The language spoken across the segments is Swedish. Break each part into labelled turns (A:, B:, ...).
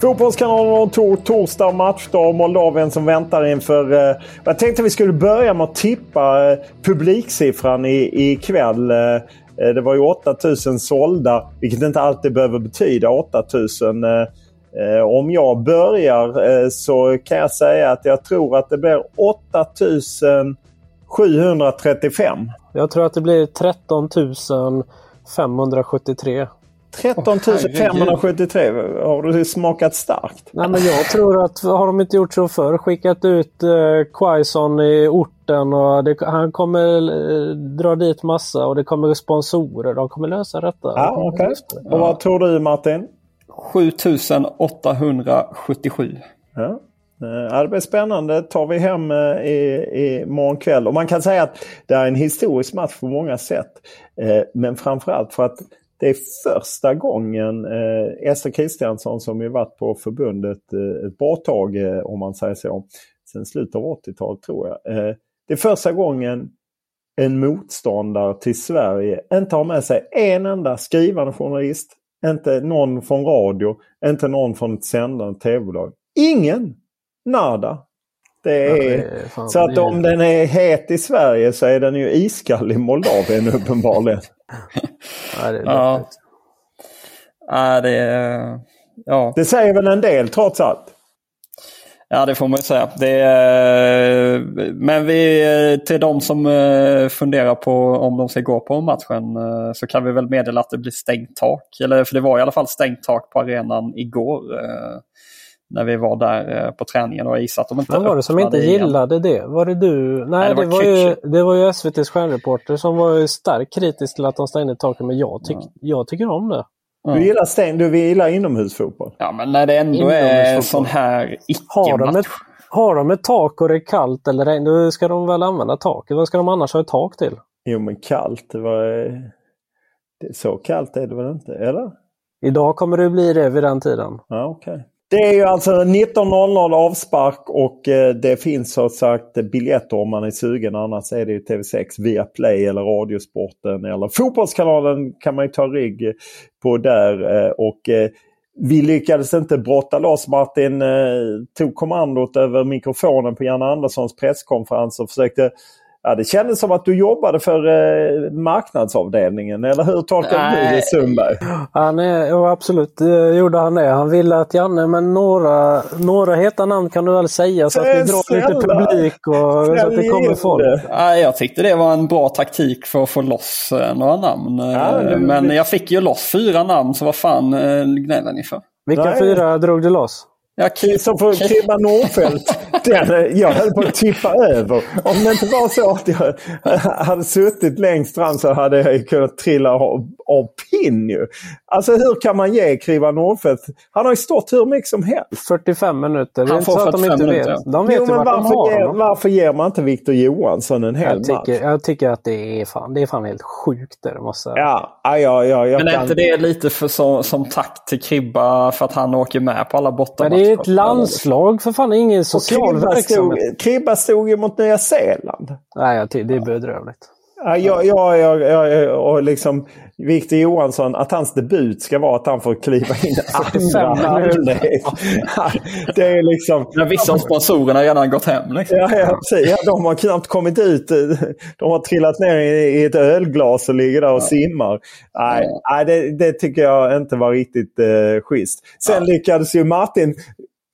A: Fotbollskanalen har tor torsdag matchdag. Moldavien som väntar inför... Eh, jag tänkte vi skulle börja med att tippa eh, publiksiffran i, ikväll. Eh, eh, det var ju 8000 sålda, vilket inte alltid behöver betyda 8000. Eh, eh, om jag börjar eh, så kan jag säga att jag tror att det blir 8735.
B: Jag tror att det blir 13 573.
A: 13 573. Har du smakat starkt?
B: Nej, men jag tror att har de inte gjort så förr, skickat ut eh, Quaison i orten och det, han kommer eh, dra dit massa och det kommer sponsorer. De kommer lösa detta.
A: Ja, okay. Och vad tror du Martin?
C: 7877.
A: Ja. Ja, det blir spännande. tar vi hem i, i morgon kväll. Och man kan säga att det är en historisk match på många sätt. Men framförallt för att det är första gången eh, Ester Kristiansson som ju varit på förbundet eh, ett bra tag eh, om man säger så. Sen slutet av 80-talet tror jag. Eh, det är första gången en motståndare till Sverige inte har med sig en enda skrivande journalist. Inte någon från radio, inte någon från ett sändande tv-bolag. Ingen! Nada! Det är, ja, det är fan, så att om den är het i Sverige så är den ju iskall i Moldavien uppenbarligen.
B: ja, det är
C: ja. ja, det är... Ja.
A: Det säger väl en del trots allt?
C: Ja, det får man ju säga. Det är, men vi, till de som eh, funderar på om de ska gå på matchen eh, så kan vi väl meddela att det blir stängt tak. Eller, för det var i alla fall stängt tak på arenan igår. När vi var där eh, på träningen och gissat att de inte
B: Vem var det som inte
C: igen.
B: gillade det? Var det du? Nej, Nej det, var det, var ju, det var ju SVTs stjärnreporter som var starkt kritisk till att de stängde taket. Men jag, tyck, ja. jag tycker om det.
A: Du gillar stäng, du gillar inomhusfotboll?
C: Ja, men när det ändå är sån här icke-match.
B: Har de ett tak och det är kallt eller regn, då ska de väl använda taket. Vad ska de annars ha ett tak till?
A: Jo, men kallt, det var... Det så kallt är det väl inte, eller?
B: Idag kommer det bli det vid den tiden.
A: Ja, okej. Okay. Det är ju alltså 19.00 avspark och eh, det finns som sagt biljetter om man är sugen. Annars är det ju TV6 via Play eller Radiosporten eller Fotbollskanalen kan man ju ta rygg på där. Eh, och eh, vi lyckades inte brotta loss. Martin tog kommandot över mikrofonen på Janne Anderssons presskonferens och försökte Ja, det kändes som att du jobbade för eh, marknadsavdelningen, eller hur tolkar du det Sundberg?
B: Han är, ja, absolut det gjorde han det. Han ville att Janne, men några, några heta namn kan du väl säga så att vi drar lite publik och så att det kommer folk.
C: Ja, jag tyckte det var en bra taktik för att få loss eh, några namn. Ja, det, men jag fick ju loss fyra namn, så vad fan eh, gnäller ni för?
B: Vilka Nej. fyra drog du loss?
A: Ja, Kristoffer Kribba Nordfeldt. Den, jag höll på att tippa över. Om det inte var så att jag hade suttit längst fram så hade jag kunnat trilla av, av pinn ju. Alltså hur kan man ge Kriva Nordfeldt... Han har ju stått hur mycket som helst.
B: 45 minuter. Det är inte så att de inte minuter. vet. De vet jo,
A: men
B: vart
A: varför,
B: de har
A: ger,
B: honom.
A: varför ger man inte Victor Johansson en hel
B: jag tycker,
A: match?
B: Jag tycker att det är fan, det är fan helt sjukt det måste jag
A: Ja, ja, ja, ja
C: Men är
A: kan...
C: inte det lite för så, som tack till Kribba för att han åker med på alla bortamatcher?
B: Är ett landslag för fan, ingen social verksamhet.
A: stod, Kribba stod ju mot Nya Zeeland.
B: Nej, det är bedrövligt.
A: Ja, jag, jag, jag, jag, och liksom Victor Johansson, att hans debut ska vara att han får kliva in andra halvlek. Det är liksom...
C: När vissa av sponsorerna redan gått hem. Liksom.
A: Ja, ja, precis. Ja, de har knappt kommit ut. De har trillat ner i ett ölglas och ligger där och ja. simmar. Nej, ja. nej det, det, tycker jag inte var riktigt eh, schysst. Sen ja. lyckades ju Martin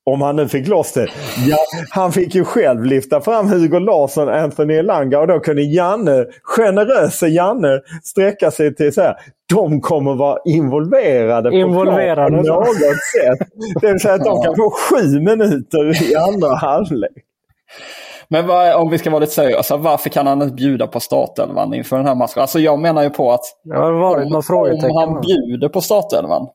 A: om han nu fick loss det. Ja, han fick ju själv lyfta fram Hugo Larsson och Anthony Elanga och då kunde Janne, generöse Janne, sträcka sig till så här. De kommer vara involverade,
B: involverade.
A: på, på något sätt. Det vill säga att de kan få sju minuter i andra halvlek.
C: Men vad, om vi ska vara lite seriösa, varför kan han inte bjuda på startelvan inför den här matchen? Alltså jag menar ju på att
B: varit
C: om, om han bjuder på startelvan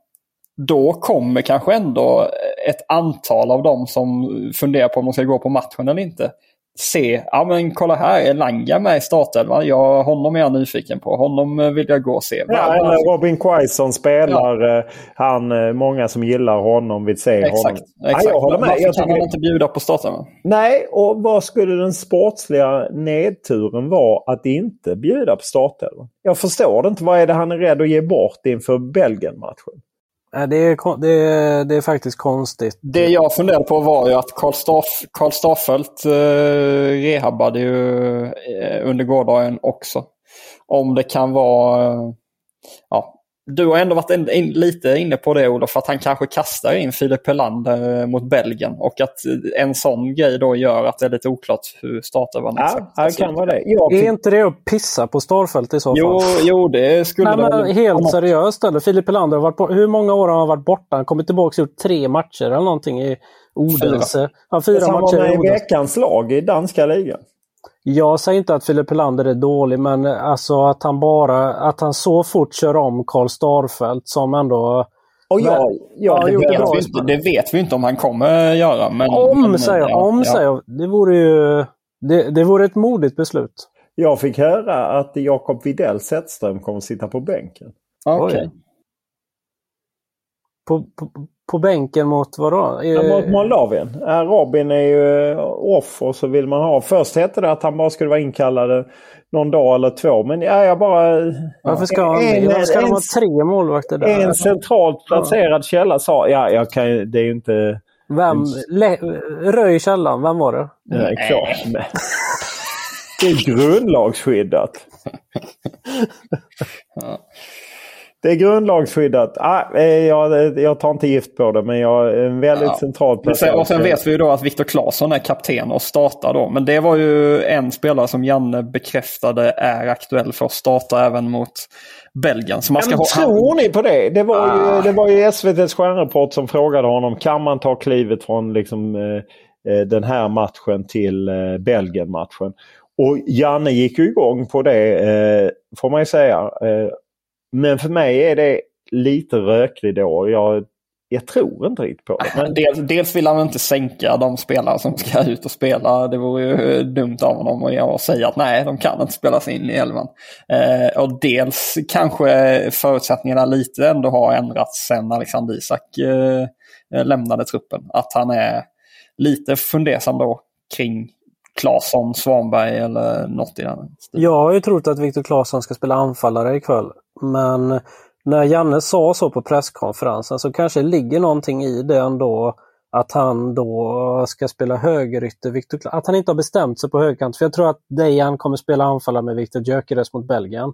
C: då kommer kanske ändå ett antal av dem som funderar på om de ska gå på matchen eller inte se, ja men kolla här, är Langa med i startelvan? Ja, honom är jag nyfiken på. Honom vill jag gå och se.
A: Ja, eller Robin Quaison spelar. Ja. Eh, han, eh, många som gillar honom vill se
C: exakt,
A: honom.
C: Exakt. Ja, jag håller med. Varför jag kan han inte bjuda på startelvan?
A: Nej, och vad skulle den sportsliga nedturen vara att inte bjuda på startelvan? Jag förstår det inte. Vad är det han är rädd att ge bort inför Belgien-matchen?
B: Det är, det, är, det är faktiskt konstigt.
C: Det jag funderade på var ju att Karl, Staff, Karl Staffelt eh, rehabbade ju eh, under gårdagen också. Om det kan vara eh, ja, du har ändå varit in, in, lite inne på det Olof, att han kanske kastar in Filip Helander mot Belgien och att en sån grej då gör att det är lite oklart hur startelvan
A: Ja, det kan vara det.
B: Jag... Är inte det att pissa på Starfelt i så fall?
C: Jo, jo det skulle
B: Nej, men Helt seriöst eller? Filip Helander har varit på, hur många år har han varit borta? Han kommit tillbaka och gjort tre matcher eller någonting i Odense.
A: Fyra. Ja, fyra han matcher var med i veckans lag i danska ligan.
B: Jag säger inte att Filip Helander är dålig men alltså att han bara, att han så fort kör om Karl Starfelt som ändå
A: och ja, ja,
C: det, vet vi inte, det vet vi inte om han kommer göra. Men,
B: om men, säger jag, om ja. säger jag. Det vore ju det, det vore ett modigt beslut.
A: Jag fick höra att Jakob Widell Zetterström kommer sitta på bänken.
C: Okej. Okay.
B: På, på, på bänken mot vadå?
A: Ja, mot Moldavien. Robin är ju off och så vill man ha. Först hette det att han bara skulle vara inkallad någon dag eller två. Men ja, jag bara...
B: Varför ska, han, en, varför ska en, de ha tre målvakter där?
A: En centralt placerad källa sa, ja, jag kan, det är ju inte...
B: Vem? Le, röj källan, vem var det?
A: Nej, klart. Det är grundlagsskyddat. Det är grundlagsskyddat. Ah, eh, jag, jag tar inte gift på det men jag är en väldigt ja. central
C: placerad. Och sen vet vi ju då att Viktor Claesson är kapten och startar då. Men det var ju en spelare som Janne bekräftade är aktuell för att starta även mot Belgien. Så man ska
A: men. Tror ni på det? Det var, ah. ju, det var ju SVTs stjärnrapport som frågade honom. Kan man ta klivet från liksom, eh, eh den här matchen till eh, Belgien-matchen? Och Janne gick ju igång på det eh, får man ju säga. Eh, men för mig är det lite rökridå. Jag, jag tror inte riktigt på det.
C: Men... Dels, dels vill han inte sänka de spelare som ska ut och spela. Det vore ju dumt av honom att säga att nej, de kan inte spelas in i elvan. Eh, och dels kanske förutsättningarna lite ändå har ändrats sen Alexander Isak eh, lämnade truppen. Att han är lite fundersam då kring Claesson, Svanberg eller något i den stilen.
B: Jag har ju trott att Viktor Claesson ska spela anfallare ikväll. Men när Janne sa så på presskonferensen så kanske det ligger någonting i det ändå att han då ska spela högerytter, Victor, att han inte har bestämt sig på högerkant. För jag tror att Dejan kommer spela anfallare med Viktor Gyökeres mot Belgien.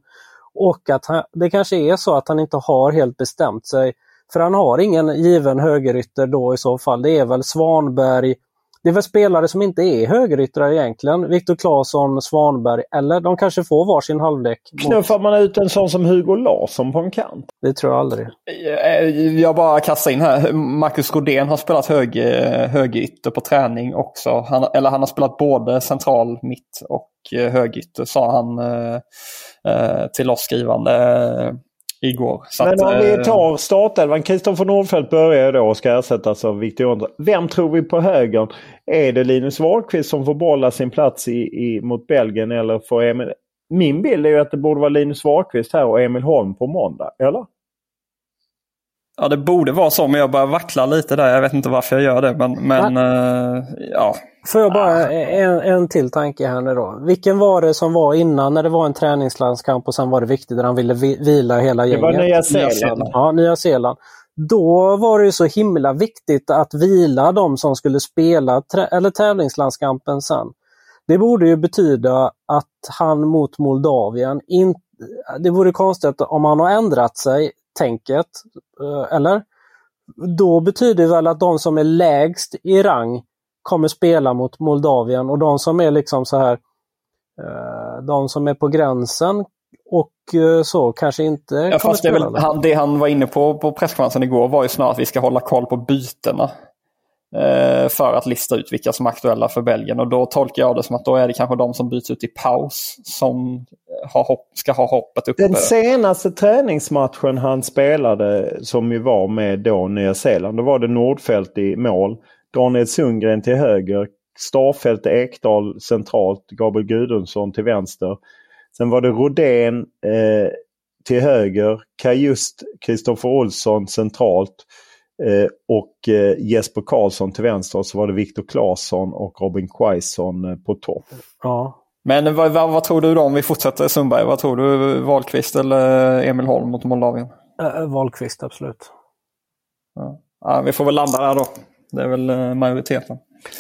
B: Och att han, det kanske är så att han inte har helt bestämt sig. För han har ingen given högerytter då i så fall. Det är väl Svanberg, det är väl spelare som inte är högeryttrar egentligen. Viktor Claesson, Svanberg eller de kanske får varsin halvlek.
A: Knuffar man ut en sån som Hugo Larsson på en kant?
B: Det tror jag aldrig.
C: Jag bara kastar in här. Marcus Rodén har spelat hög, högerytter på träning också. Han, eller han har spelat både central, mitt och högerytter sa han eh, till oss skrivande igår.
A: Så Men om vi eh, tar startelvan. Kristoffer Nordfeldt börjar då och ska ersättas av Victor Johansson. Vem tror vi på högern? Är det Linus Wahlqvist som får bolla sin plats i, i, mot Belgien eller får Emil... Min bild är ju att det borde vara Linus Wahlqvist här och Emil Holm på måndag, eller?
C: Ja, det borde vara så, men jag börjar vackla lite där. Jag vet inte varför jag gör det, men, men uh, ja.
B: Får jag bara en, en till tanke här nu då. Vilken var det som var innan när det var en träningslandskamp och sen var det viktigt när han ville vila hela gänget?
A: Det var Nya Zeeland.
B: Ja, Nya Zeeland. Då var det så himla viktigt att vila de som skulle spela eller tävlingslandskampen sen. Det borde ju betyda att han mot Moldavien inte det vore konstigt om han har ändrat sig, tänket, eh, eller? Då betyder det väl att de som är lägst i rang kommer spela mot Moldavien och de som är liksom så här eh, de som är på gränsen och eh, så kanske inte
C: ja, fast det, väl, han, det han var inne på på presskonferensen igår var ju snarare att vi ska hålla koll på bytena. Eh, för att lista ut vilka som är aktuella för Belgien. Och då tolkar jag det som att då är det kanske de som byts ut i paus som eh, har hopp, ska ha hoppet uppe.
A: Den senaste träningsmatchen han spelade som ju var med då Nya Zeeland, då var det Nordfält i mål. Daniel Sundgren till höger, Starfelt Ekdal centralt, Gabriel Gudundsson till vänster. Sen var det Rodén eh, till höger, Kajust Kristoffer Olsson centralt. Eh, och eh, Jesper Karlsson till vänster och så var det Viktor Claesson och Robin Quaison eh, på topp.
B: Ja.
C: Men vad, vad, vad, tror du då om vi fortsätter Sundberg? Vad tror du? Wahlqvist eller Emil Holm mot Moldavien?
B: Äh, Wahlqvist absolut.
C: Ja. ja. vi får väl landa där då. Det är väl majoriteten.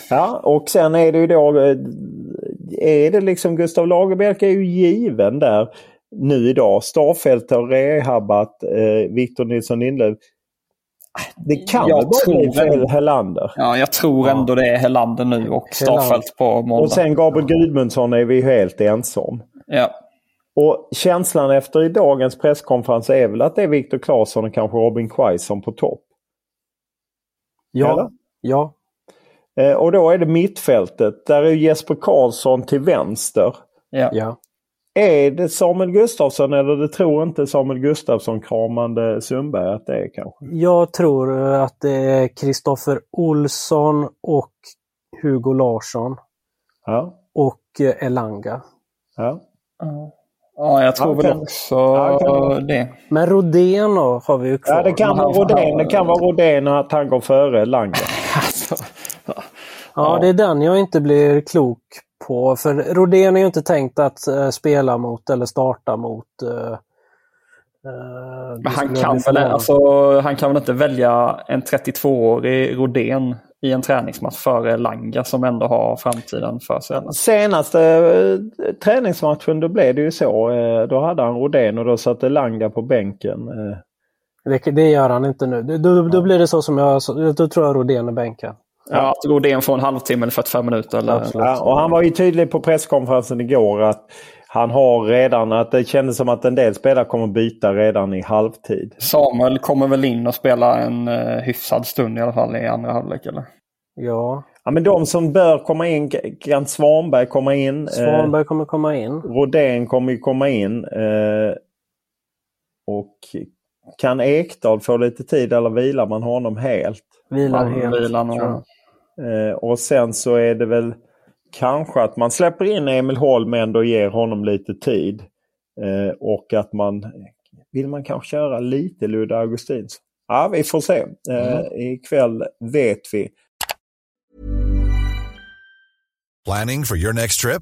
A: Ja, och sen är det ju då... Är det liksom Gustav Lagerbielke är ju given där nu idag. Starfelt har rehabbat. Eh, Victor Nilsson Lindlöf det kan jag väl bli för Hellander?
C: Ja, jag tror ändå ja. det är Hellander nu och Starfelt på måndag.
A: Och sen Gabriel Gudmundsson är vi helt ensom.
C: Ja.
A: Och känslan efter i dagens presskonferens är väl att det är Viktor Claesson och kanske Robin Quaison på topp?
B: Ja. Eller? Ja.
A: Eh, och då är det mittfältet. Där är Jesper Karlsson till vänster.
C: Ja.
B: ja.
A: Är det Samuel Gustafsson eller det tror inte Samuel Gustafsson kramande Sundberg att det är kanske?
B: Jag tror att det är Kristoffer Olsson och Hugo Larsson.
A: Ja.
B: Och eh, Elanga.
A: Ja.
C: Ja, jag tror ja, väl också ja, det.
B: Men Rodén har vi ju kvar.
A: Ja, det kan vara Rodén. Det kan vara Rodén att han går före Elanga.
B: alltså, ja. ja, det är den jag inte blir klok på. För Rodén är ju inte tänkt att uh, spela mot eller starta mot. Uh, uh,
C: Men han kan, väl, alltså, han kan väl inte välja en 32-årig Rodén i en träningsmatch före Langa som ändå har framtiden för sig.
A: Senaste träningsmatchen då blev det ju så. Då hade han Rodén och då satte Langa på bänken.
B: Det, det gör han inte nu. Då, då blir det så som jag Då tror jag Rodén är bänken.
C: Ja, att Rodén får en halvtimme eller 45 minuter. Eller...
A: Ja, och han var ju tydlig på presskonferensen igår att han har redan, att det kändes som att en del spelare kommer byta redan i halvtid.
C: Samuel kommer väl in och spelar en uh, hyfsad stund i alla fall i andra halvlek eller?
B: Ja.
A: Ja men de som bör komma in, kan Svanberg komma in?
B: Svanberg eh, kommer komma in.
A: Rodén kommer ju komma in. Eh, och kan Ekdal få lite tid eller vilar man honom helt?
B: Vilar helt.
C: Vilar
A: Eh, och sen så är det väl kanske att man släpper in Emil Holm ändå ger honom lite tid. Eh, och att man vill man kanske köra lite Ludde Augustins. Ja, vi får se. Eh, mm. Ikväll vet vi.
D: Planning for your next trip?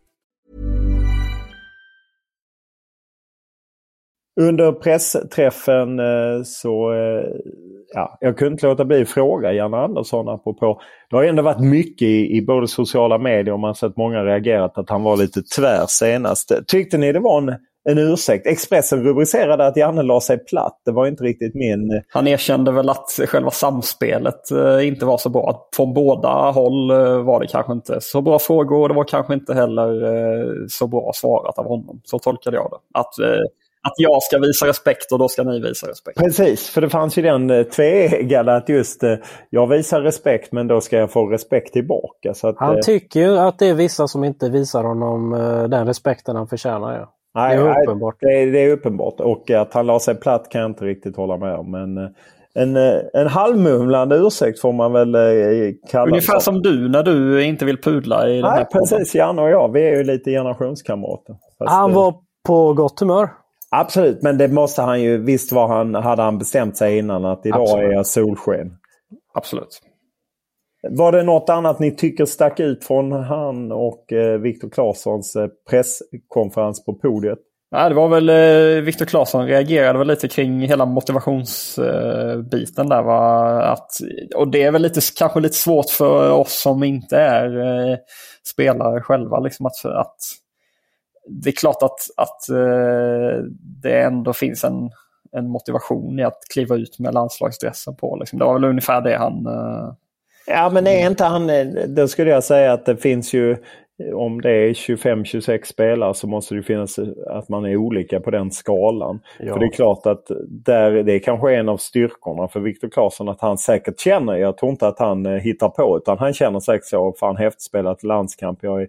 A: Under pressträffen eh, så eh, ja, jag kunde inte låta bli att fråga Janne Andersson apropå. Det har ändå varit mycket i, i både sociala medier och man har sett många reagerat att han var lite tvär senast. Tyckte ni det var en en ursäkt. Expressen rubricerade att Janne la sig platt. Det var inte riktigt min... Eh,
C: han erkände väl att själva samspelet inte var så bra. Från båda håll var det kanske inte så bra frågor och det var kanske inte heller så bra svarat av honom. Så tolkade jag det. Att, att jag ska visa respekt och då ska ni visa respekt.
A: Precis, för det fanns ju den tveeggade att just jag visar respekt men då ska jag få respekt tillbaka. Att,
B: han tycker ju att det är vissa som inte visar honom den respekten han förtjänar. Ja.
A: Nej, det är uppenbart. Det är, det är, uppenbart. Och att han la sig platt kan jag inte riktigt hålla med om. Men eh, en, eh, en halvmumlande ursäkt får man väl eh, kalla
C: Ungefär det. som du när du inte vill pudla i den
A: Nej, precis. Janne och jag, vi är ju lite generationskamrater.
B: Han var på gott humör.
A: Absolut, men det måste han ju. Visst var han, hade han bestämt sig innan att idag Absolut. är jag solsken.
C: Absolut.
A: Var det något annat ni tycker stack ut från han och eh, Viktor Claessons eh, presskonferens på podiet?
C: Ja, det var väl eh, Viktor Claesson reagerade väl lite kring hela motivationsbiten där. Va? Att, och det är väl lite, kanske lite svårt för oss som inte är eh, spelare själva. Liksom att, att, det är klart att, att eh, det ändå finns en, en motivation i att kliva ut med landslagsdressen på. Liksom. Det var väl ungefär det han eh,
A: Ja men är inte han, då skulle jag säga att det finns ju om det är 25-26 spelare så måste det finnas att man är olika på den skalan. Ja. För det är klart att där, det är kanske en av styrkorna för Viktor Claesson att han säkert känner, jag tror inte att han eh, hittar på utan han känner säkert så, fan häftspelat landskamp, jag är,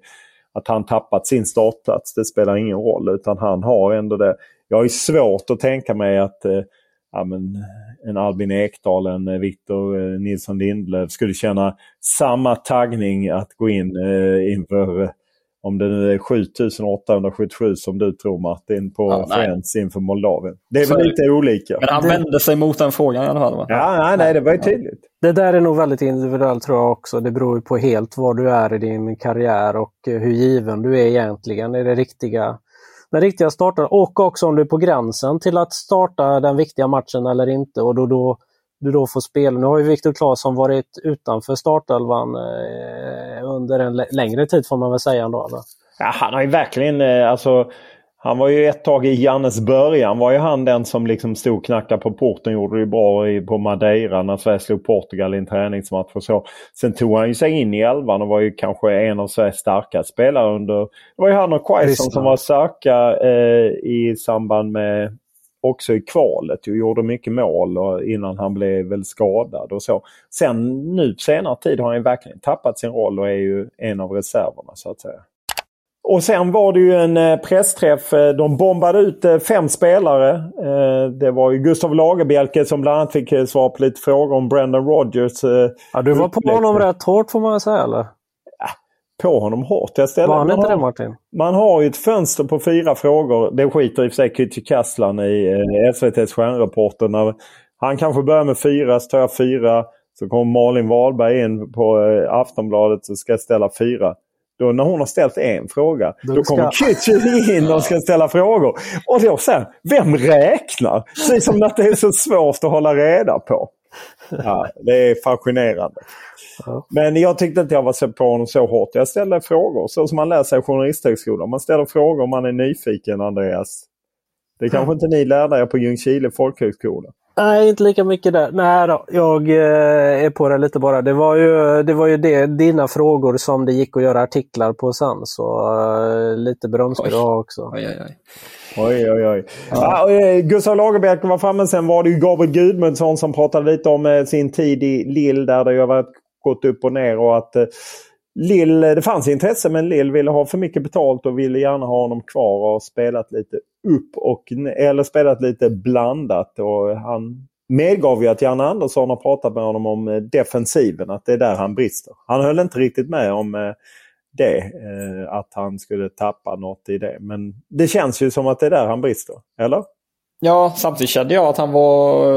A: att han tappat sin startplats, det spelar ingen roll utan han har ändå det. Jag har svårt att tänka mig att eh, ja, men, en Albin Ekdal, en eh, Victor eh, Nilsson Lindlöf skulle känna samma taggning att gå in eh, inför eh, om det nu är 7877 som du tror Martin på ja, Friends inför Moldavien. Det är väl lite olika.
C: Men han vände sig mot den frågan i alla fall? Va?
A: Ja, nej, nej, det var ju tydligt.
B: Det där är nog väldigt individuellt tror jag också. Det beror ju på helt var du är i din karriär och hur given du är egentligen. Är det riktiga den riktiga starten och också om du är på gränsen till att starta den viktiga matchen eller inte och då, då du då får spela. Nu har ju Viktor Claesson varit utanför startelvan eh, under en längre tid får man väl säga ändå.
A: Ja, han har ju verkligen, eh, alltså han var ju ett tag i Jannes början var ju han den som liksom stod och knackade på porten. Gjorde det bra i, på Madeira när Sverige slog Portugal i en träningsmatch och så. Sen tog han ju sig in i elvan och var ju kanske en av Sveriges starkaste spelare under... Det var ju han och Quaison som var starka eh, i samband med också i kvalet. Och gjorde mycket mål och innan han blev väl skadad och så. Sen nu senare tid har han ju verkligen tappat sin roll och är ju en av reserverna så att säga. Och sen var det ju en eh, pressträff. Eh, de bombade ut eh, fem spelare. Det var ju Gustav Lagerbielke som bland annat fick svara på lite frågor om Brendan Rodgers.
B: Ja, du var på honom rätt hårt får man säga eller?
A: På honom hårt. Jag
B: ställer, var han inte det Martin?
A: Man har ju ett fönster på fyra frågor. Det skiter i och för sig Kücükaslan i SVTs stjärnreporter. Han kanske börjar med fyra, så tar jag fyra. Så kommer Malin Wahlberg in på Aftonbladet och ska ställa fyra. Då när hon har ställt en fråga, då, då kommer Kitchen in och ska ställa frågor. Och då sen, vem räknar? Precis som att det är så svårt att hålla reda på. Ja, det är fascinerande. Ja. Men jag tyckte inte jag var så på honom så hårt. Jag ställde frågor så som man lär sig i Journalisthögskolan. Man ställer frågor om man är nyfiken Andreas. Det kanske ja. inte ni lärde er på Ljungskile folkhögskola.
B: Nej, inte lika mycket där. Nej då, jag eh, är på det lite bara. Det var ju, det var ju det, dina frågor som det gick att göra artiklar på sen. Så uh, lite beröm ska du ha också.
C: Oj, oj, oj.
A: Oj, oj, oj. Ja. Ja, Gustav Lagerberg var framme. Sen var det ju Gabriel Gudmundsson som pratade lite om eh, sin tid i Lill där det har gått upp och ner. och att Lill, det fanns intresse men Lill ville ha för mycket betalt och ville gärna ha honom kvar och spelat lite upp och eller spelat lite blandat. Och han medgav ju att Janne Andersson har pratat med honom om eh, defensiven, att det är där han brister. Han höll inte riktigt med om eh, det, eh, att han skulle tappa något i det. Men det känns ju som att det är där han brister, eller?
C: Ja, samtidigt kände jag att han var,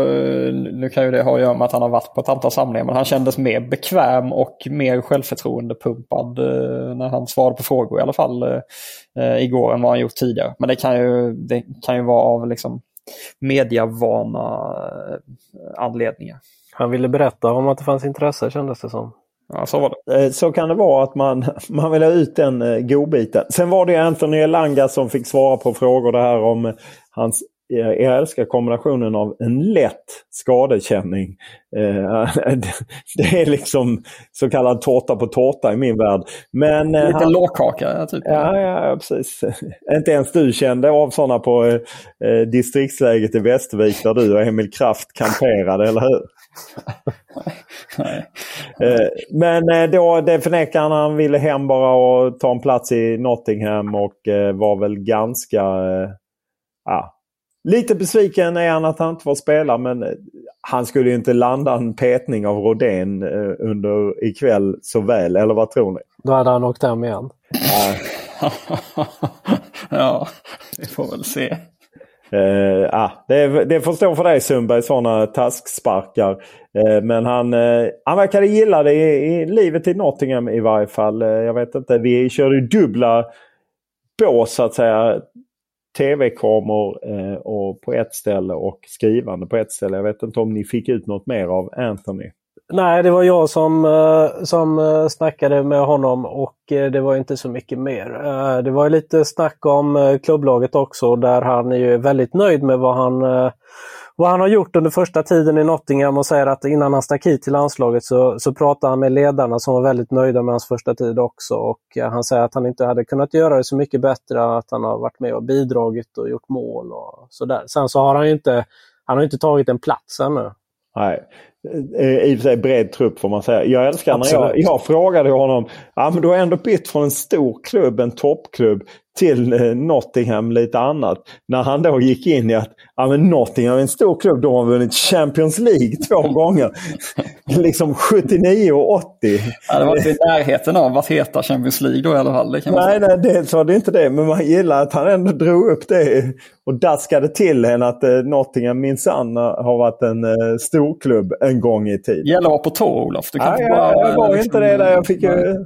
C: nu kan ju det ha att göra med att han har varit på ett antal samlingar, men han kändes mer bekväm och mer självförtroendepumpad eh, när han svarade på frågor i alla fall eh, igår än vad han gjort tidigare. Men det kan ju, det kan ju vara av liksom mediavana anledningar.
B: Han ville berätta om att det fanns intresse kändes det som.
C: Ja, så var det.
A: Så kan det vara att man, man vill ha ut den godbiten. Sen var det Anthony Elanga som fick svara på frågor det här om hans jag älskar kombinationen av en lätt skadekänning. Det är liksom så kallad tårta på tårta i min värld. Men,
C: Lite han, lårkaka typ.
A: Ja, ja, precis. Inte ens du kände av sådana på eh, distriktsläget i Västervik där du och Emil Kraft kamperade, eller hur? eh, men då det förnekade han. Han ville hem bara och ta en plats i Nottingham och eh, var väl ganska eh, ja, Lite besviken är han att han inte får spela men han skulle inte landa en petning av Rodén under ikväll så väl, eller vad tror ni?
B: Då hade han åkt hem igen.
C: ja, vi får väl se.
A: Uh, ah, det, det får stå för dig Sundberg, sådana tasksparkar. Uh, men han, uh, han verkade gilla det i, i livet i Nottingham i varje fall. jag vet inte, vi körde dubbla bås så att säga tv-kameror eh, och på ett ställe och skrivande på ett ställe. Jag vet inte om ni fick ut något mer av Anthony?
B: Nej, det var jag som, eh, som eh, snackade med honom och eh, det var inte så mycket mer. Det var lite snack om klubblaget också där han är väldigt nöjd med vad han vad han har gjort under första tiden i Nottingham och säger att innan han stack hit till landslaget så, så pratade han med ledarna som var väldigt nöjda med hans första tid också. Och eh, han säger att han inte hade kunnat göra det så mycket bättre, att han har varit med och bidragit och gjort mål och sådär. Sen så har han ju inte, han har inte tagit en plats ännu.
A: Nej, i och för sig bred trupp får man säga. Jag älskar när jag, jag frågade honom, ja men du har ändå bytt från en stor klubb, en toppklubb, till eh, Nottingham lite annat. När han då gick in i att ja, men Nottingham är en stor klubb. De har vunnit Champions League två gånger. liksom 79 och 80.
C: Ja, det var inte i närheten av att heta Champions League då i alla fall.
A: Nej, nej, det var det inte det. Men man gillar att han ändå drog upp det och daskade till en att eh, Nottingham minsann har varit en eh, stor klubb en gång i tiden.
C: gäller att vara på tå Olof.
A: Du kan ja, inte bara, jag var liksom, inte det där. Jag fick ju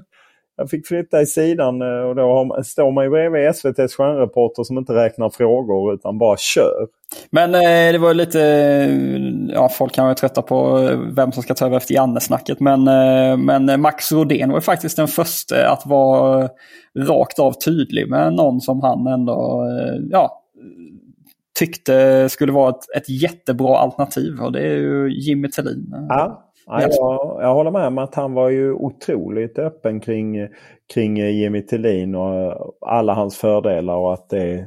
A: jag fick flytta i sidan eh, och då står man ju bredvid SVTs stjärnreporter som inte räknar frågor utan bara kör.
C: Men eh, det var lite, ja folk kan vara trötta på vem som ska ta över efter Janne-snacket. Men, eh, men Max Rodén var faktiskt den första att vara rakt av tydlig med någon som han ändå ja, tyckte skulle vara ett, ett jättebra alternativ. Och det är ju Jimmy Tillin.
A: Ja. Ja, jag, jag håller med om att han var ju otroligt öppen kring, kring Jimmy Tillin och alla hans fördelar och att det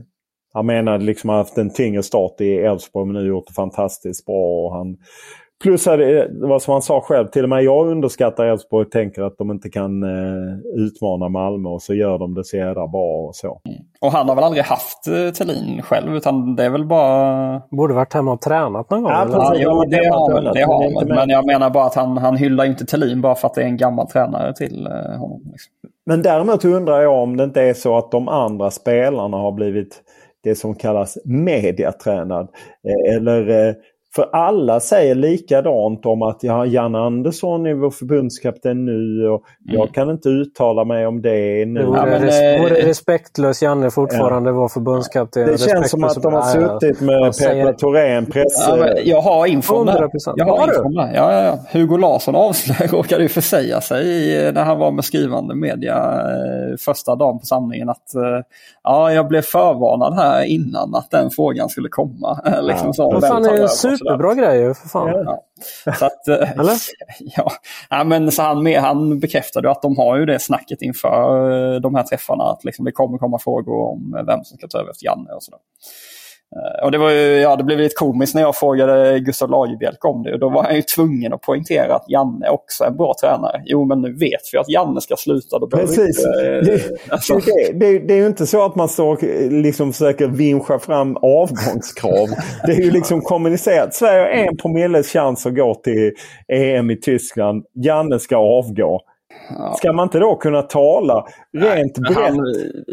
A: han menade liksom att en tyngre start i Elfsborg men nu gjort det fantastiskt bra. Och han, Plus det vad som han sa själv, till och med jag underskattar Elfsborg och tänker att de inte kan eh, utmana Malmö och så gör de det så jävla bra och så. Mm.
C: Och han har väl aldrig haft eh, Thelin själv utan det är väl bara...
B: Borde varit hemma och tränat någon gång?
C: Ja, ja, jo, det har han. Det har han. Men jag menar bara att han, han hyllar inte Thelin bara för att det är en gammal tränare till eh, honom. Liksom.
A: Men däremot undrar jag om det inte är så att de andra spelarna har blivit det som kallas mediatränad. Eh, eller för alla säger likadant om att ja, Jan Andersson är vår förbundskapten nu och mm. jag kan inte uttala mig om det nu. Det
B: vore,
A: ja,
B: men, res vore eh, respektlös Janne fortfarande ja. vår förbundskapten.
A: Det känns som att de har suttit med Petra Thorén press...
C: Ja, jag har infon där. Jag har, har infon där. Ja, ja, ja. Hugo Larsson avslöjade, råkade ju försäga sig när han var med skrivande media eh, första dagen på samlingen att eh, ja, jag blev förvarnad här innan att den frågan skulle komma. liksom ja.
B: så, fan, är superbra grejer för fan.
C: Ja. Så att, eh, Eller? Ja, ja men så han, med, han bekräftade att de har ju det snacket inför eh, de här träffarna. Att liksom det kommer komma frågor om vem som ska ta över efter Janne och sådär. Eh, och det, var ju, ja, det blev lite komiskt när jag frågade Gustav Lagerbielke om det. Och då var han ju tvungen att poängtera att Janne också är en bra tränare. Jo, men nu vet vi att Janne ska sluta. Då
A: Precis. Inte, det, alltså. det, det, det, är ju inte så att man står liksom försöker vinscha fram avgångskrav. det är ju liksom kommunicerat. Sverige har en promilles chans att gå till EM i Tyskland. Janne ska avgå. Ja. Ska man inte då kunna tala rent brett? Han,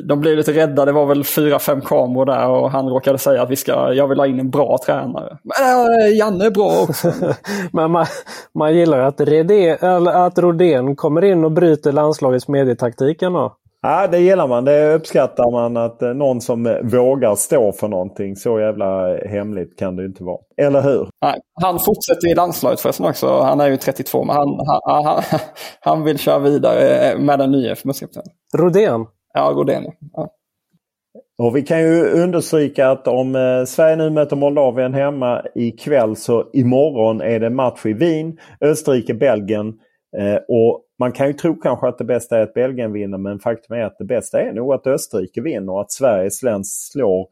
C: de blev lite rädda. Det var väl fyra, fem kameror där och han råkade säga att vi ska, jag vill ha in en bra tränare. Men äh, Janne är bra också.
B: Men man, man gillar att, Redé, att Rodén kommer in och bryter landslagets medietaktik ändå.
A: Ja, det gillar man. Det uppskattar man att eh, någon som eh, vågar stå för någonting. Så jävla hemligt kan det inte vara. Eller hur?
C: Nej, han fortsätter i landslaget förresten också. Han är ju 32 men han, han, han, han vill köra vidare med den nya förbundskaptenen.
B: Rodén?
C: Ja, Rodén. Ja.
A: Och vi kan ju understryka att om eh, Sverige nu möter Moldavien hemma ikväll så imorgon är det match i Wien. Österrike-Belgien. Eh, och man kan ju tro kanske att det bästa är att Belgien vinner men faktum är att det bästa är nog att Österrike vinner och att Sverige slår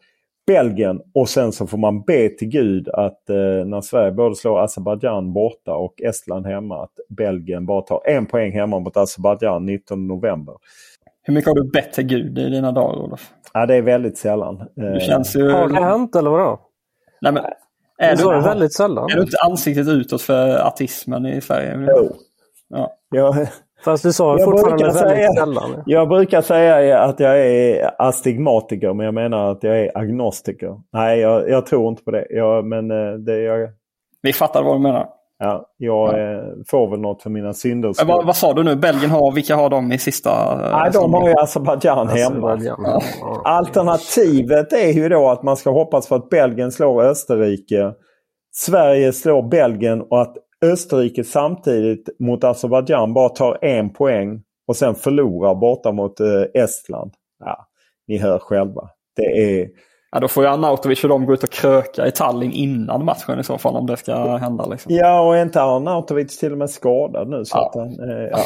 A: Belgien och sen så får man be till Gud att eh, när Sverige både slår Azerbajdzjan borta och Estland hemma att Belgien bara tar en poäng hemma mot Azerbajdzjan 19 november.
C: Hur mycket har du bett till Gud i dina dagar Olof?
A: Ja det är väldigt sällan.
C: Det känns ju...
B: Har det hänt eller vadå?
C: Nej, men, är
B: du, väldigt sällan.
C: Är du inte ansiktet utåt för artismen i Sverige?
A: Jo.
C: Ja.
A: Jag,
B: Fast du sa fortfarande väldigt säga, sällan.
A: Jag brukar säga att jag är astigmatiker men jag menar att jag är agnostiker. Nej, jag, jag tror inte på det. Jag, men eh, det jag...
C: Vi fattar vad du menar.
A: Ja, jag ja. får väl något för mina synder.
C: Vad, vad, sa du nu? Belgien har, vilka har de i sista?
A: Nej, de har ju Azerbajdzjan hemma. Ja. Alternativet är ju då att man ska hoppas på att Belgien slår Österrike. Sverige slår Belgien och att Österrike samtidigt mot Azerbajdzjan bara tar en poäng och sen förlorar borta mot eh, Estland. Ja, ni hör själva. Det är...
C: Ja, då får ju Arnautovic och de gå ut och kröka i Tallinn innan matchen i så fall om det ska hända. Liksom.
A: Ja, och är inte Arnautovic till och med skadad nu? Så ja. Att han, eh, ja.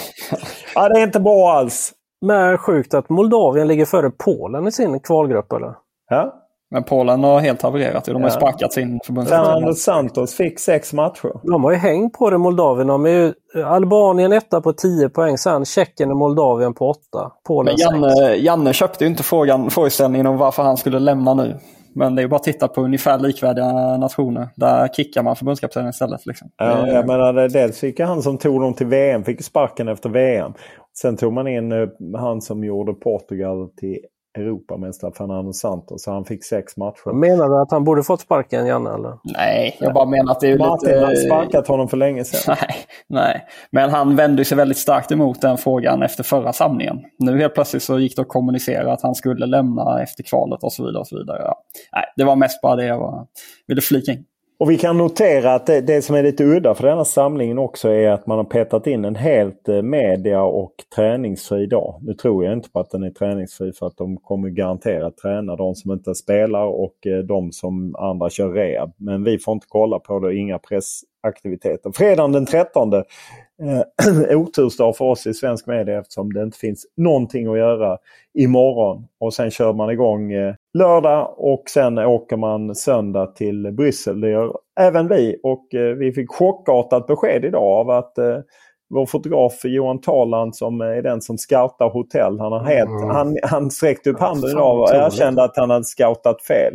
A: ja, det är inte bra alls.
B: Men sjukt att Moldavien ligger före Polen i sin kvalgrupp eller?
A: Ja,
C: men Polen har helt havererat. De har ja. sparkat sin förbundskapten.
A: Santos fick sex matcher.
B: De har ju hängt på det Moldavien. De är ju Albanien etta på 10 poäng. Sen Tjeckien och Moldavien på 8. Polen
C: Men Janne, Janne köpte ju inte frågan, frågeställningen om varför han skulle lämna nu. Men det är bara att titta på ungefär likvärdiga nationer. Där kickar man förbundskaptenen istället. Liksom.
A: Ja, jag menar, dels fick han som tog dem till VM, fick sparken efter VM. Sen tog man in eh, han som gjorde Portugal till Europamästare Fernando Santos. Så han fick sex matcher.
B: Menar du att han borde fått sparken, Janne? Eller?
C: Nej, jag bara menar att det är
A: Martin
C: lite...
A: har sparkat honom för länge sedan.
C: Nej, nej, men han vände sig väldigt starkt emot den frågan efter förra samlingen. Nu helt plötsligt så gick det att kommunicera att han skulle lämna efter kvalet och så vidare. Och så vidare. Ja. Nej, det var mest bara det jag var... ville flika in.
A: Och vi kan notera att det, det, som är lite udda för denna samlingen också är att man har petat in en helt eh, media och träningsfri dag. Nu tror jag inte på att den är träningsfri för att de kommer garanterat träna de som inte spelar och eh, de som andra kör rehab. Men vi får inte kolla på det, inga pressaktiviteter. Fredagen den 13 eh, otursdag för oss i svensk media eftersom det inte finns någonting att göra imorgon. Och sen kör man igång eh, lördag och sen åker man söndag till Bryssel. Det gör även vi och eh, vi fick chockartat besked idag av att eh, vår fotograf Johan Taland som är den som scoutar hotell. Han, har helt, mm. han, han sträckte upp handen idag och erkände att han hade scoutat fel.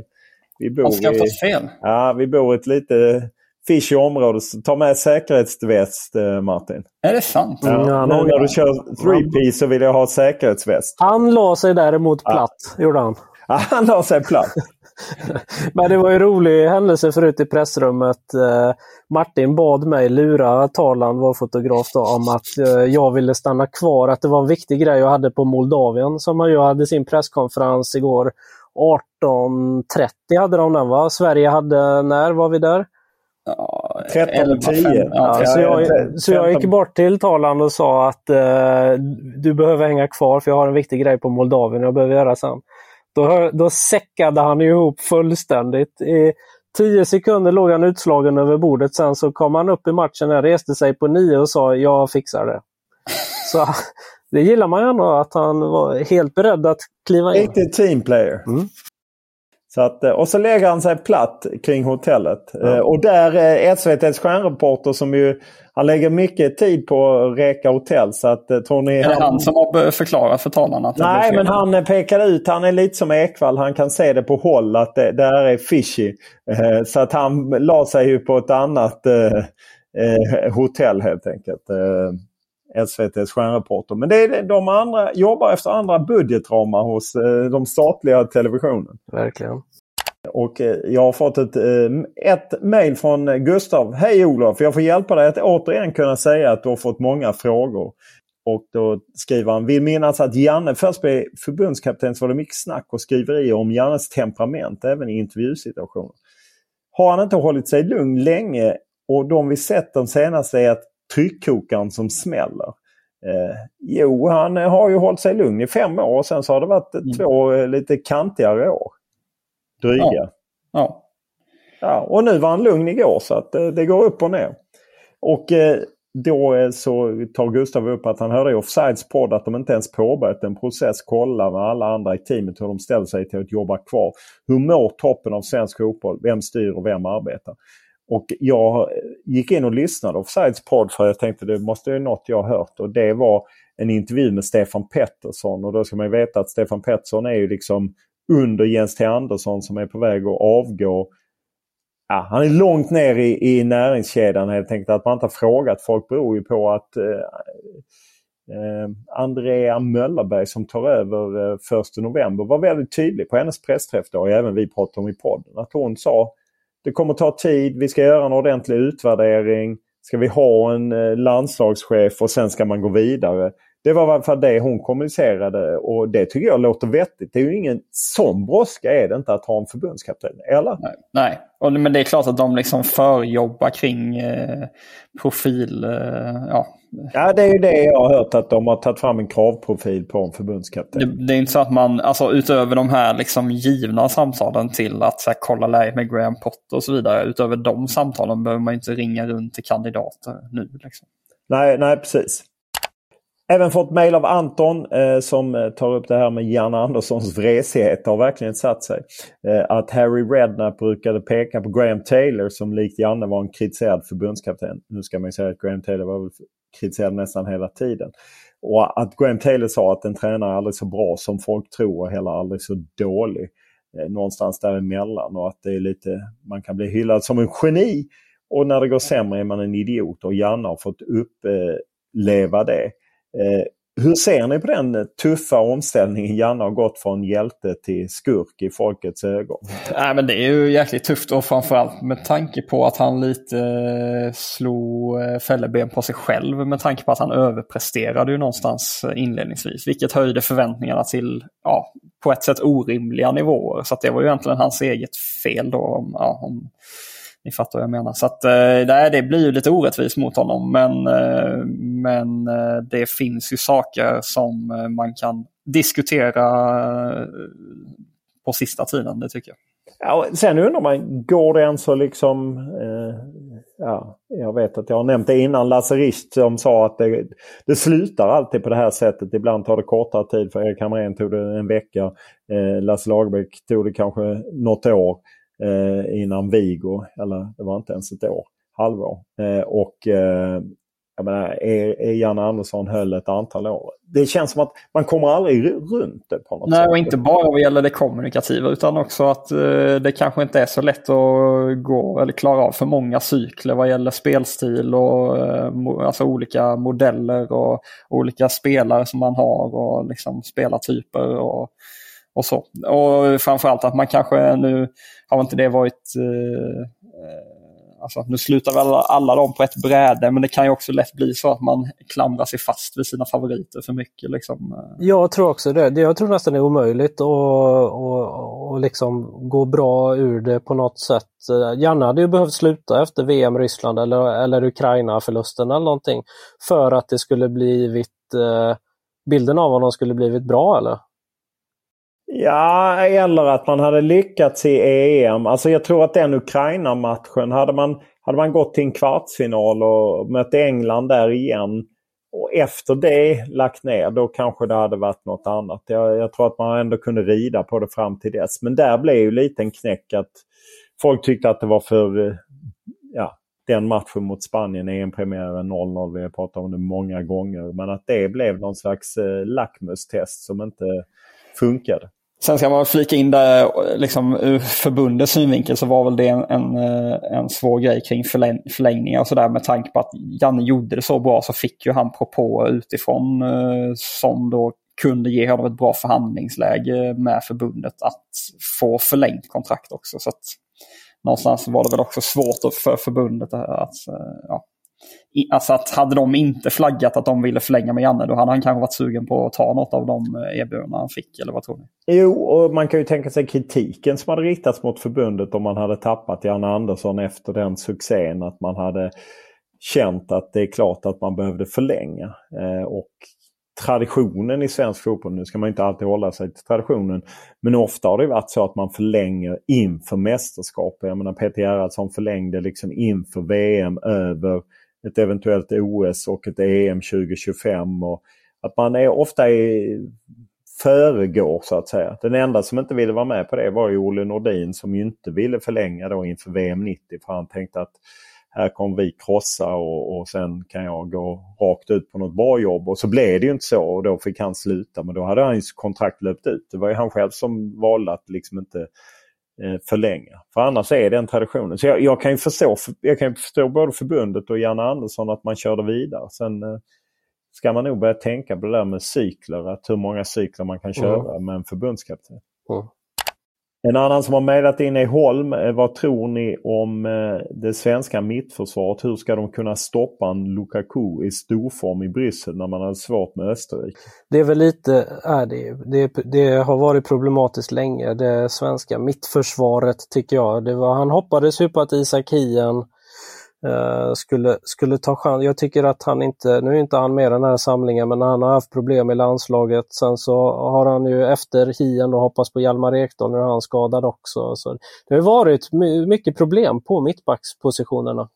C: Vi bor han scoutat fel?
A: Ja, vi bor i ett lite fishy område. Ta med säkerhetsväst eh, Martin.
C: Är det sant?
A: Ja, mm, när du kör three piece så vill jag ha säkerhetsväst.
B: Han la sig däremot platt, ja. gjorde han.
A: Ja, han la sig platt.
B: Men det var ju rolig händelse förut i pressrummet. Eh, Martin bad mig lura Talan, vår fotograf, då, om att eh, jag ville stanna kvar. Att det var en viktig grej jag hade på Moldavien som jag hade sin presskonferens igår. 18.30 hade de den va? Sverige hade, när var vi där?
A: Ja, 13.10.
B: Ja, så, jag, så jag gick bort till Talan och sa att eh, du behöver hänga kvar för jag har en viktig grej på Moldavien jag behöver göra sen. Då, då säckade han ihop fullständigt. I tio sekunder låg han utslagen över bordet. Sen så kom han upp i matchen, reste sig på nio och sa jag fixar det. Så det gillar man ju ändå att han var helt beredd att kliva in.
A: Riktig teamplayer. Mm. Så att, eh, och så lägger han sig platt kring hotellet. Ja. Eh, och där är SVTs stjärnreporter som ju han lägger mycket tid på att reka hotell. Så att, eh, tror ni,
C: är det han, som har förklarat för talarna?
A: Nej, men han pekar ut. Han är lite som Ekvall. Han kan se det på håll att det, det här är fishy. Så att han la sig ju på ett annat hotell helt enkelt. SVTs stjärnreporter. Men det är, de andra jobbar efter andra budgetramar hos eh, de statliga televisionen.
B: Verkligen.
A: Och eh, jag har fått ett, eh, ett mejl från Gustav. Hej Olof! Jag får hjälpa dig att återigen kunna säga att du har fått många frågor. och då skriver han, vill minnas att Janne först blev förbundskapten så var det mycket snack och skriverier om Jannes temperament även i intervjusituationer. Har han inte hållit sig lugn länge och de vi sett de senaste är att tryckkokaren som smäller. Eh, jo, han har ju hållit sig lugn i fem år och sen så har det varit mm. två eh, lite kantigare år. Dryga. Ja.
C: ja.
A: Ja, och nu var han lugn igår så att det, det går upp och ner. Och eh, då eh, så tar Gustav upp att han hörde i Offsides podd att de inte ens påbörjat en process. Kolla med alla andra i teamet hur de ställer sig till att jobba kvar. Hur mår toppen av svensk fotboll? Vem styr och vem arbetar? Och jag gick in och lyssnade Offsides podd för jag tänkte det måste ju något jag har hört. Och det var en intervju med Stefan Pettersson. Och då ska man veta att Stefan Pettersson är ju liksom under Jens T Andersson som är på väg att avgå ja, han är långt ner i, i näringskedjan helt enkelt. Att man inte har frågat folk beror ju på att eh, eh, Andrea Möllerberg som tar över eh, 1 november var väldigt tydlig på hennes pressträff då, även vi pratade om i podden. Att hon sa det kommer ta tid, vi ska göra en ordentlig utvärdering. Ska vi ha en eh, landslagschef och sen ska man gå vidare. Det var i alla fall det hon kommunicerade och det tycker jag låter vettigt. Det är ju ingen sån brådska är det inte att ha en förbundskapten, eller?
C: Nej, nej. Och, men det är klart att de liksom förjobbar kring eh, profil. Eh, ja
A: ja, det är ju det jag har hört att de har tagit fram en kravprofil på en förbundskapten.
C: Det, det är inte så att man, alltså utöver de här liksom givna samtalen till att så här, kolla läget med Graham Potter och så vidare. Utöver de samtalen behöver man inte ringa runt till kandidater nu. Liksom.
A: Nej, nej precis. Även fått mail av Anton eh, som eh, tar upp det här med Janne Anderssons vresighet. har verkligen satt sig. Eh, att Harry Redknapp brukade peka på Graham Taylor som likt Janne var en kritiserad förbundskapten. Nu ska man säga att Graham Taylor var väl kritiserad nästan hela tiden. Och att Graham Taylor sa att en tränare är aldrig så bra som folk tror och heller aldrig så dålig. Eh, någonstans däremellan och att det är lite, man kan bli hyllad som en geni och när det går sämre är man en idiot och Janne har fått uppleva det. Eh, hur ser ni på den eh, tuffa omställningen Janne har gått från hjälte till skurk i folkets ögon?
C: Nej, men det är ju jäkligt tufft och framförallt med tanke på att han lite eh, slog eh, fälleben på sig själv med tanke på att han överpresterade ju någonstans inledningsvis. Vilket höjde förväntningarna till ja, på ett sätt orimliga nivåer. Så det var ju egentligen hans eget fel då. Ja, om, ni fattar vad jag menar. Så att, eh, nej, det blir ju lite orättvist mot honom. Men, eh, men eh, det finns ju saker som man kan diskutera på sista tiden, det tycker jag.
A: Ja, sen undrar man, går det ens att liksom... Eh, ja, jag vet att jag har nämnt det innan. Lasse Richt som sa att det, det slutar alltid på det här sättet. Ibland tar det kortare tid. För Erik Hamrén tog det en vecka. Eh, Lasse Lagerbäck tog det kanske något år eh, innan Vigo, eller det var inte ens ett år, halvår. Eh, och eh, jag menar, är, Janne Andersson höll ett antal år. Det känns som att man kommer aldrig runt det på något
C: Nej,
A: sätt.
C: och inte bara vad gäller det kommunikativa utan också att eh, det kanske inte är så lätt att gå eller klara av för många cykler vad gäller spelstil och eh, alltså olika modeller och olika spelare som man har och liksom spelartyper. Och, och så. Och framförallt att man kanske nu har inte det varit eh, eh, Alltså, nu slutar väl alla dem på ett bräde men det kan ju också lätt bli så att man klamrar sig fast vid sina favoriter för mycket. Liksom. Eh.
B: Jag tror också det. Jag tror nästan det är omöjligt att och, och liksom gå bra ur det på något sätt. Janne hade ju behövt sluta efter VM Ryssland eller, eller Ukraina-förlusten eller någonting för att det skulle blivit eh, bilden av honom skulle blivit bra eller?
A: Ja, eller att man hade lyckats i EM. Alltså jag tror att den Ukraina-matchen, hade man, hade man gått till en kvartsfinal och mött England där igen och efter det lagt ner, då kanske det hade varit något annat. Jag, jag tror att man ändå kunde rida på det fram till dess. Men där blev ju lite en knäck att folk tyckte att det var för... Ja, den matchen mot Spanien, EM-premiären 0-0, vi har pratat om det många gånger. Men att det blev någon slags eh, lackmustest som inte funkade.
C: Sen ska man flika in där, liksom, ur förbundets synvinkel så var väl det en, en, eh, en svår grej kring förläng, förlängningar och sådär. Med tanke på att Janne gjorde det så bra så fick ju han propåer utifrån eh, som då kunde ge honom ett bra förhandlingsläge med förbundet att få förlängt kontrakt också. Så att någonstans var det väl också svårt för förbundet att, eh, ja, Alltså att hade de inte flaggat att de ville förlänga med Janne då hade han kanske varit sugen på att ta något av de eh, erbjudanden han fick. Eller vad tror ni?
A: Jo, och man kan ju tänka sig kritiken som hade riktats mot förbundet om man hade tappat Janne Andersson efter den succén. Att man hade känt att det är klart att man behövde förlänga. Eh, och traditionen i svensk fotboll, nu ska man inte alltid hålla sig till traditionen, men ofta har det varit så att man förlänger inför mästerskap. Jag menar Peter Gerhardsson förlängde liksom inför VM över ett eventuellt OS och ett EM 2025. Och att man är ofta är föregår så att säga. Den enda som inte ville vara med på det var ju Olle Nordin som ju inte ville förlänga då inför VM 90 för han tänkte att här kommer vi krossa och, och sen kan jag gå rakt ut på något bra jobb. Och så blev det ju inte så och då fick han sluta. Men då hade hans kontrakt löpt ut. Det var ju han själv som valde att liksom inte förlänga. För annars är det en tradition. Så jag, jag, kan ju förstå, jag kan förstå både förbundet och Janne Andersson att man körde vidare. Sen eh, ska man nog börja tänka på det där med cykler. Att hur många cykler man kan köra mm. med en förbundskapten. Mm. En annan som har mejlat in är Holm. Eh, vad tror ni om eh, det svenska mittförsvaret? Hur ska de kunna stoppa en Lukaku i storform i Bryssel när man har svårt med Österrike?
B: Det är väl lite, äh, det, det, det har varit problematiskt länge. Det svenska mittförsvaret tycker jag. Det var, han hoppades ju på att Isak Hien Eh, Eh, skulle, skulle ta chans. Jag tycker att han inte, nu är inte han med i den här samlingen, men han har haft problem i landslaget. Sen så har han ju efter Hien då hoppats på Hjalmar Ekdal, nu är han skadad också. Så det har varit mycket problem på mittbackspositionerna.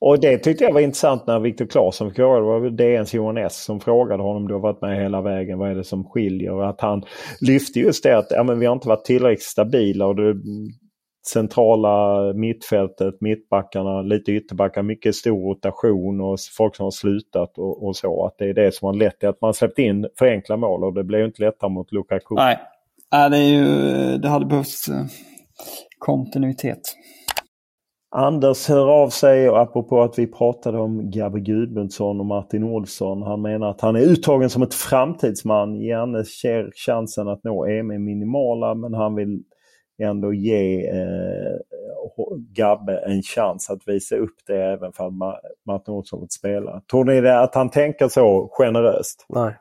A: Och det tyckte jag var intressant när Viktor Claesson fick höra. Det var DNs Johan S som frågade honom, du har varit med hela vägen, vad är det som skiljer? Och att han lyfte just det att ja, men vi har inte varit tillräckligt stabila och det, centrala mittfältet, mittbackarna, lite ytterbackar, mycket stor rotation och folk som har slutat och, och, så. Att det är det som har lett till att man släppt in för enkla mål och det blev inte lättare mot Lukaku.
C: Nej, det, är ju, det hade behövts eh, kontinuitet.
A: Anders hör av sig och apropå att vi pratade om Gabbe Gudmundsson och Martin Olsson. Han menar att han är uttagen som ett framtidsman. Janne ser chansen att nå EM är minimala men han vill ändå ge eh, Gabbe en chans att visa upp det även för att Martin Olsson fått spela. Tror ni det att han tänker så generöst?
B: Nej.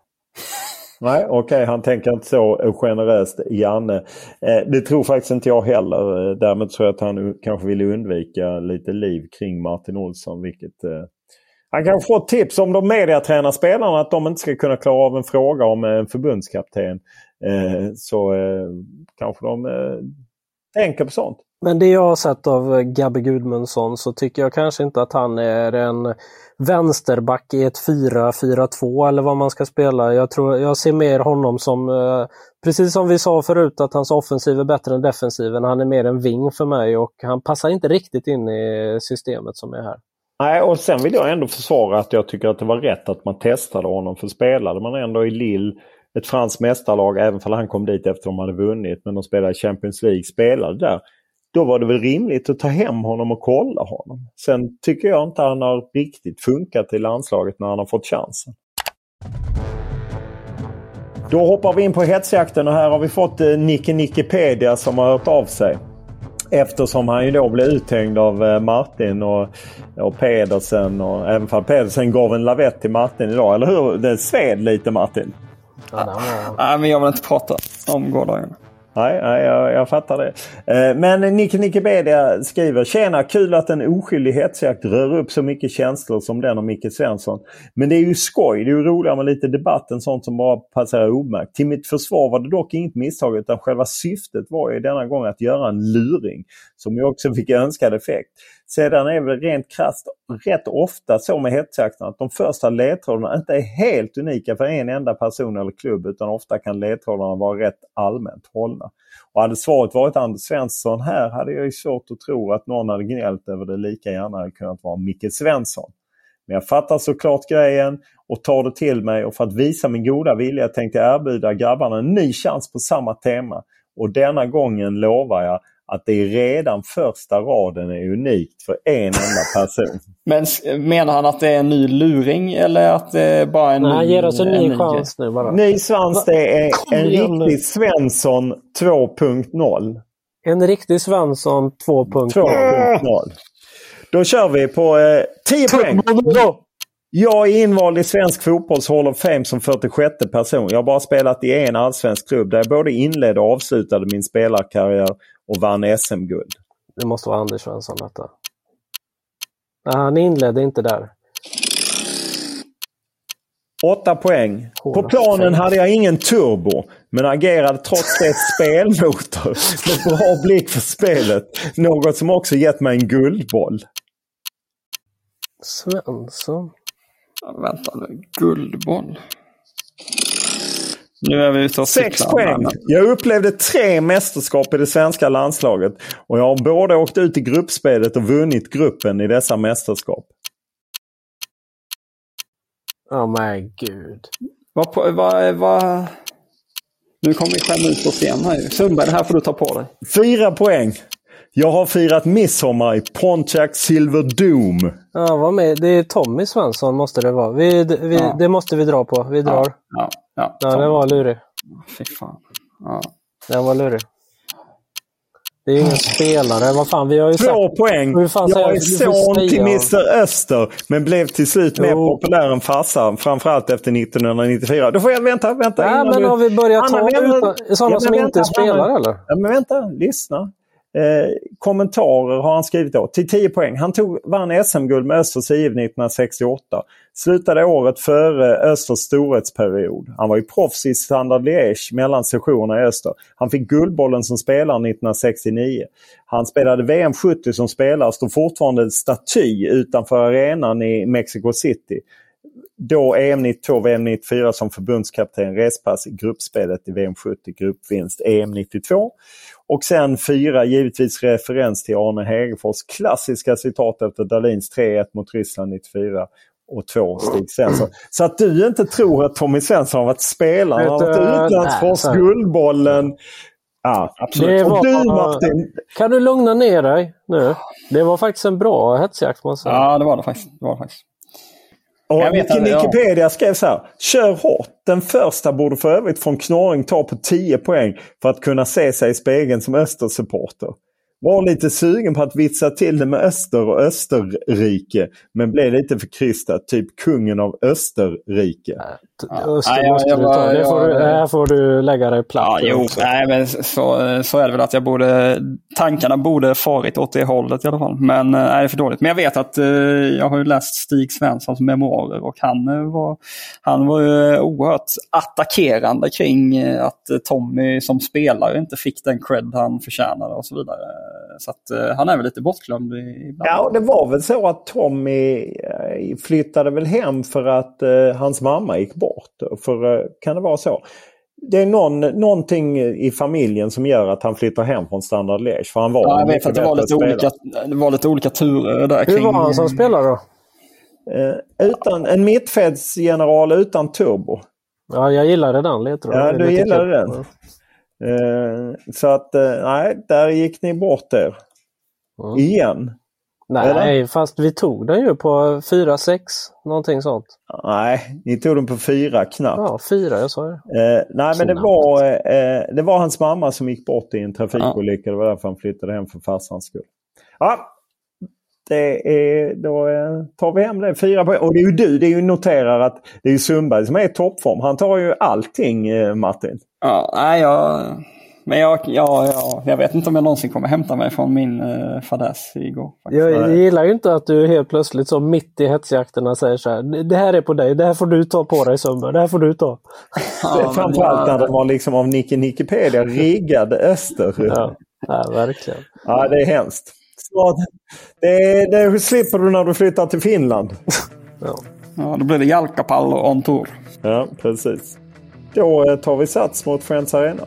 A: Nej, okej, okay, han tänker inte så generöst, Janne. Eh, det tror faktiskt inte jag heller. Därmed tror jag att han kanske vill undvika lite liv kring Martin Olsson. Vilket, eh, han kan få ett tips om de mediatränarspelare att de inte ska kunna klara av en fråga om en förbundskapten. Eh, så eh, kanske de eh, tänker på sånt.
B: Men det jag har sett av Gabbe Gudmundsson så tycker jag kanske inte att han är en vänsterback i ett 4-4-2 eller vad man ska spela. Jag, tror, jag ser mer honom som, eh, precis som vi sa förut, att hans offensiv är bättre än defensiven. Han är mer en ving för mig och han passar inte riktigt in i systemet som är här.
A: Nej, och sen vill jag ändå försvara att jag tycker att det var rätt att man testade honom. För spelade man ändå i Lille ett franskt mästarlag, även om han kom dit efter att de hade vunnit, men de spelade Champions League, spelade där. Då var det väl rimligt att ta hem honom och kolla honom. Sen tycker jag inte han har riktigt funkat i landslaget när han har fått chansen. Då hoppar vi in på hetsjakten och här har vi fått eh, Nicke Nickepedia som har hört av sig. Eftersom han ju då blev uthängd av eh, Martin och, och Pedersen och även fall Pedersen gav en lavett till Martin idag. Eller hur? Det sved lite Martin.
C: Ja, Nej, men jag vill inte prata om gårdagen.
A: Nej, nej jag, jag fattar det. Eh, men Nicke Nickebedia skriver Tjena! Kul att en oskyldig hetsjakt rör upp så mycket känslor som den om Micke Svensson. Men det är ju skoj. Det är ju roligare med lite debatt än sånt som bara passerar obemärkt. Till mitt försvar var det dock inget misstag utan själva syftet var ju denna gång att göra en luring. Som ju också fick önskad effekt. Sedan är väl rent krasst rätt ofta så med hetsjakten att de första ledtrådarna inte är helt unika för en enda person eller klubb utan ofta kan ledtrådarna vara rätt allmänt hållna. Och hade svaret varit Anders Svensson här hade jag ju svårt att tro att någon hade gnällt över det lika gärna hade kunnat vara Micke Svensson. Men jag fattar såklart grejen och tar det till mig och för att visa min goda vilja tänkte jag erbjuda grabbarna en ny chans på samma tema. Och denna gången lovar jag att det är redan första raden är unikt för en enda person.
C: Men menar han att det är en ny luring eller att det är bara en
B: Nej,
C: ny...
B: Han ger oss en ny en chans ny, nu bara.
A: Ny svans, det är Kom en riktig Svensson 2.0.
B: En riktig Svensson 2.0.
A: 2.0. Då kör vi på eh, 10 poäng. Jag är invald i svensk fotbolls Hall of Fame som 46 person. Jag har bara spelat i en allsvensk klubb där jag både inledde och avslutade min spelarkarriär och vann SM-guld.
B: Det måste vara Anders Svensson detta. Nej, han inledde inte där.
A: 8 poäng. På planen hade jag ingen turbo, men agerade trots det spelmotor med bra blick för spelet. Något som också gett mig en guldboll.
B: Svensson.
C: Vänta nu. Guldboll. Nu är vi ute och
A: Sex
C: cyklar.
A: poäng. Jag upplevde tre mästerskap i det svenska landslaget. Och jag har både åkt ut i gruppspelet och vunnit gruppen i dessa mästerskap.
B: Ja men gud.
C: Vad, vad, vad... Nu kommer vi skämma ut på scen här ju. Sundberg, det här får du ta på dig.
A: Fyra poäng. Jag har firat midsommar i Pontiac Silver Doom.
B: Ja, vad med? Det är Tommy Svensson måste det vara. Vi, vi,
C: Ja.
B: Det måste vi dra på. Vi drar.
C: Ja, ja.
B: Ja, den var lurig.
C: Fy fan. Ja.
B: Den var lurig. Det är ingen spelare. Vad fan, vi har ju sagt...
A: Två poäng.
B: Hur fan
A: Jag är son till Mr Öster, men blev till slut mer
B: Jo.
A: populär än farsan. Framförallt efter 1994. Då får jag vänta, vänta.
B: Nej, men
A: du-
B: har vi börjat ta
A: Anna, vänta.
B: utan, sådana
A: Ja,
B: som
A: men
B: inte
A: vänta,
B: spelar eller?
A: Ja, men vänta, lyssna. Eh, kommentarer har han skrivit då. Till 10 poäng. Han tog, vann SM-guld med Östers IF 1968. Slutade året före Östers storhetsperiod. Han var ju proffs i Standard Liège mellan sessionerna i Öster. Han fick Guldbollen som spelare 1969. Han spelade VM 70 som spelare står fortfarande en staty utanför arenan i Mexico City. Då EM 92, VM 94 som förbundskapten, respass i gruppspelet i VM 70, gruppvinst EM 92. Och sen fyra, givetvis referens till Arne Hegerfors klassiska citat efter Dahlins 3-1 mot Ryssland 94 och två Stig Svensson. Så att du inte tror att Tommy Svensson har varit spelare, han har varit utlandsproffs, Guldbollen. Ja, absolut.
B: Det
A: Och
B: var-
A: du Martin,
B: Kan du lugna ner dig nu? Det var faktiskt en bra hetsjakt måste jag säga.
C: ja, det var det faktiskt. Det var det faktiskt.
A: Och
C: Jag vet
A: Wiki-
C: inte, ja.
A: Wikipedia skrev så här. Kör hårt. Den första borde för övrigt från Knorring ta på 10 poäng för att kunna se sig i spegeln som Östersupporter. Var lite sugen på att vitsa till det med Öster och Österrike. Men blev lite för krystad. Typ kungen av Österrike.
C: Ja. Jag- var- jag-
B: du, här får du lägga dig platt
C: Ja, jo, nej, men så, så är det väl att jag borde... Tankarna borde farit åt det hållet i alla fall. Men eh, nej, det är för dåligt. Men jag vet att eh, jag har ju läst Stig Svenssons memoarer och han eh, var, han var ju oerhört attackerande kring att Tommy som spelare inte fick den cred han förtjänade och så vidare. Så att eh, han är väl lite bortglömd ibland.
A: Ja, och det var väl så att Tommy eh, flyttade väl hem för att eh, hans mamma gick bort. För, kan det vara så? Det är någon, någonting i familjen som gör att han flyttar hem från Standard Liège. För han var
C: Ja, jag vet att det var, lite
A: spelare.
C: olika, det var lite olika turer där
B: Hur
C: kring...
B: var han som spelare då?
A: Eh, utan, en mittfältsgeneral utan turbo.
B: Ja, jag gillade den ledtråden.
A: Ja,
B: Det är
A: du
B: lite
A: gillade
B: kul.
A: den. Eh, så att, eh, nej, där gick ni bort er.
B: Mm.
A: Igen.
B: Nej, fast vi tog den ju på 4-6, någonting sånt.
A: Nej, ni tog den på fyra knappt.
B: Ja, fyra, jag sa det.
A: Eh, nej, men det var, eh, det var hans mamma som gick bort i en trafikolycka. Det var därför han flyttade hem för farsans skull. Ja, det är, då eh, tar vi hem det. Fyra poäng. Och det är ju du, det är ju noterar att det är Sundberg som är i toppform. Han tar ju allting, eh, Martin.
C: Ja, nej, jag, men jag, ja, ja, jag vet inte om jag någonsin kommer hämta mig från min uh, fadäs igår. faktiskt.
B: Jag, gillar ju inte att du helt plötsligt så mitt i hetsjakterna säger så här. Det här är på dig, det här får du ta på dig Sundberg, det här får du ta.
C: Ja,
A: Framförallt när den var liksom av Nicke Nickepedia riggad öster.
B: Ja, ja verkligen.
A: Ja, det är hemskt. Det, det slipper du när du flyttar till Finland.
B: Ja.
C: Ja, då blir det Jalkapallo on tour.
A: Ja, precis. Då eh, tar vi sats mot Friends Arena.